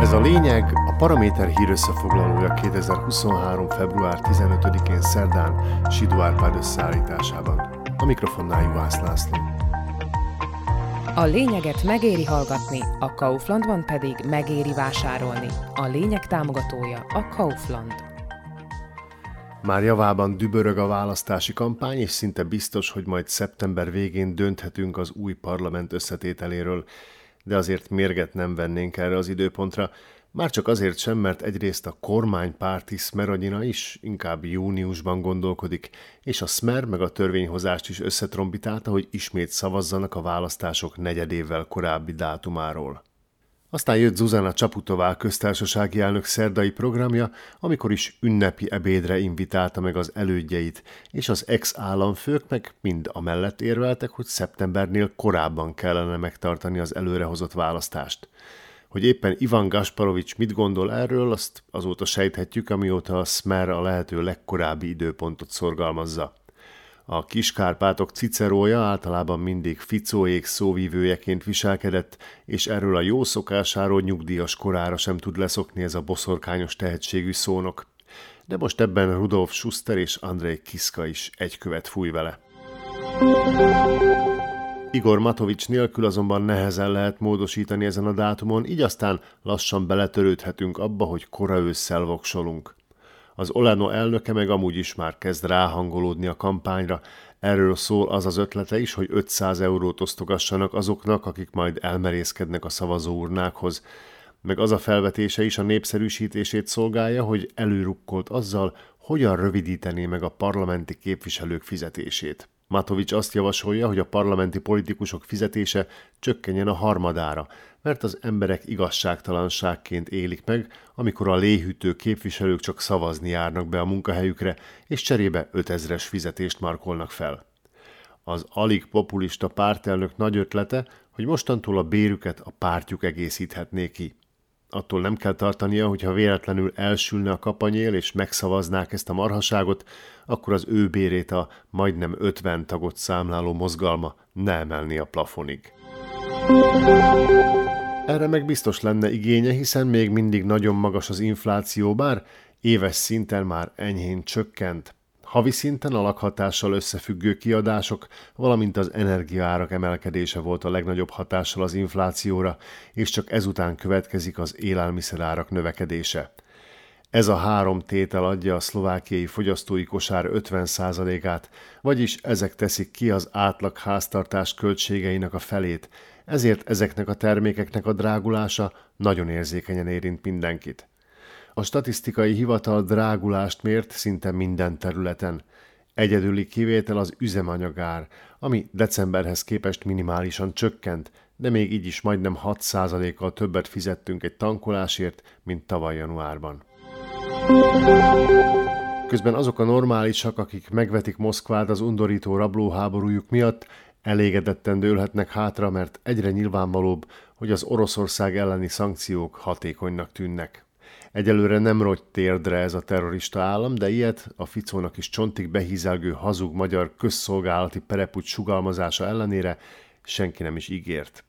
Ez a lényeg a Paraméter hír összefoglalója 2023. február 15-én szerdán Sidó Árpád összeállításában. A mikrofonnál Juhász László. A lényeget megéri hallgatni, a Kauflandban pedig megéri vásárolni. A lényeg támogatója a Kaufland. Már javában dübörög a választási kampány, és szinte biztos, hogy majd szeptember végén dönthetünk az új parlament összetételéről, de azért mérget nem vennénk erre az időpontra, már csak azért sem, mert egyrészt a kormánypárti Smeranyina is inkább júniusban gondolkodik, és a Smer meg a törvényhozást is összetrombitálta, hogy ismét szavazzanak a választások negyedévvel korábbi dátumáról. Aztán jött Zuzana Csaputová köztársasági elnök szerdai programja, amikor is ünnepi ebédre invitálta meg az elődjeit, és az ex-államfők meg mind amellett érveltek, hogy szeptembernél korábban kellene megtartani az előrehozott választást. Hogy éppen Ivan Gasparovics mit gondol erről, azt azóta sejthetjük, amióta a Smer a lehető legkorábbi időpontot szorgalmazza. A Kiskárpátok Cicerója általában mindig ficóék szóvívőjeként viselkedett, és erről a jó szokásáról nyugdíjas korára sem tud leszokni ez a boszorkányos tehetségű szónok. De most ebben Rudolf Schuster és Andrei Kiska is egy követ fúj vele. Igor Matovics nélkül azonban nehezen lehet módosítani ezen a dátumon, így aztán lassan beletörődhetünk abba, hogy kora ősszel voksolunk. Az Olano elnöke meg amúgy is már kezd ráhangolódni a kampányra. Erről szól az az ötlete is, hogy 500 eurót osztogassanak azoknak, akik majd elmerészkednek a szavazóurnákhoz. Meg az a felvetése is a népszerűsítését szolgálja, hogy előrukkolt azzal, hogyan rövidítené meg a parlamenti képviselők fizetését. Matovics azt javasolja, hogy a parlamenti politikusok fizetése csökkenjen a harmadára, mert az emberek igazságtalanságként élik meg, amikor a léhűtő képviselők csak szavazni járnak be a munkahelyükre, és cserébe 5000-es fizetést markolnak fel. Az alig populista pártelnök nagy ötlete, hogy mostantól a bérüket a pártjuk egészíthetné ki. Attól nem kell tartania, hogy ha véletlenül elsülne a kapanyél és megszavaznák ezt a marhaságot, akkor az ő bérét a majdnem 50 tagot számláló mozgalma ne emelni a plafonig. Erre meg biztos lenne igénye, hiszen még mindig nagyon magas az infláció, bár éves szinten már enyhén csökkent. Havi szinten a lakhatással összefüggő kiadások, valamint az energiaárak emelkedése volt a legnagyobb hatással az inflációra, és csak ezután következik az élelmiszerárak növekedése. Ez a három tétel adja a szlovákiai fogyasztói kosár 50%-át, vagyis ezek teszik ki az átlag háztartás költségeinek a felét, ezért ezeknek a termékeknek a drágulása nagyon érzékenyen érint mindenkit. A statisztikai hivatal drágulást mért szinte minden területen. Egyedüli kivétel az üzemanyagár, ami decemberhez képest minimálisan csökkent, de még így is majdnem 6%-kal többet fizettünk egy tankolásért, mint tavaly januárban. Közben azok a normálisak, akik megvetik Moszkvát az undorító rablóháborújuk miatt, elégedetten dőlhetnek hátra, mert egyre nyilvánvalóbb, hogy az Oroszország elleni szankciók hatékonynak tűnnek. Egyelőre nem rogy térdre ez a terrorista állam, de ilyet a Ficónak is csontig behízelgő hazug magyar közszolgálati perepucs sugalmazása ellenére senki nem is ígért.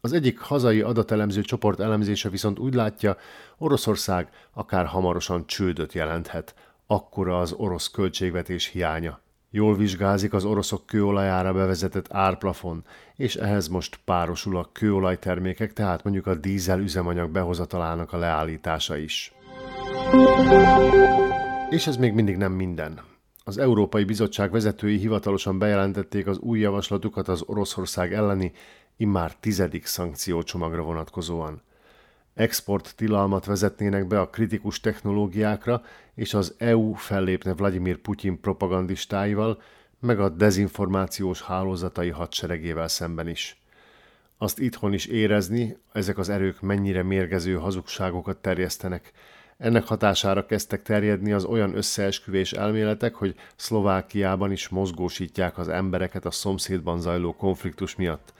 Az egyik hazai adatelemző csoport elemzése viszont úgy látja, Oroszország akár hamarosan csődöt jelenthet, akkora az orosz költségvetés hiánya. Jól vizsgázik az oroszok kőolajára bevezetett árplafon, és ehhez most párosul a kőolajtermékek, tehát mondjuk a dízel üzemanyag behozatalának a leállítása is. És ez még mindig nem minden. Az Európai Bizottság vezetői hivatalosan bejelentették az új javaslatukat az Oroszország elleni immár tizedik szankciócsomagra vonatkozóan export tilalmat vezetnének be a kritikus technológiákra, és az EU fellépne Vladimir Putyin propagandistáival, meg a dezinformációs hálózatai hadseregével szemben is. Azt itthon is érezni, ezek az erők mennyire mérgező hazugságokat terjesztenek. Ennek hatására kezdtek terjedni az olyan összeesküvés elméletek, hogy Szlovákiában is mozgósítják az embereket a szomszédban zajló konfliktus miatt.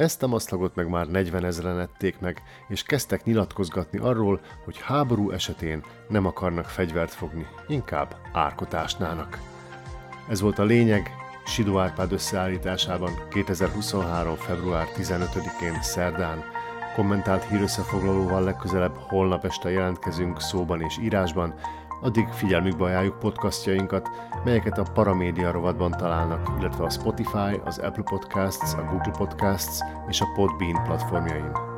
Ezt a maszlagot meg már 40 ezeren ették meg, és kezdtek nyilatkozgatni arról, hogy háború esetén nem akarnak fegyvert fogni, inkább árkotásnának. Ez volt a lényeg Sidó Árpád összeállításában 2023. február 15-én szerdán kommentált hírösszefoglalóval legközelebb holnap este jelentkezünk szóban és írásban, addig figyelmükbe ajánljuk podcastjainkat, melyeket a Paramédia rovatban találnak, illetve a Spotify, az Apple Podcasts, a Google Podcasts és a Podbean platformjain.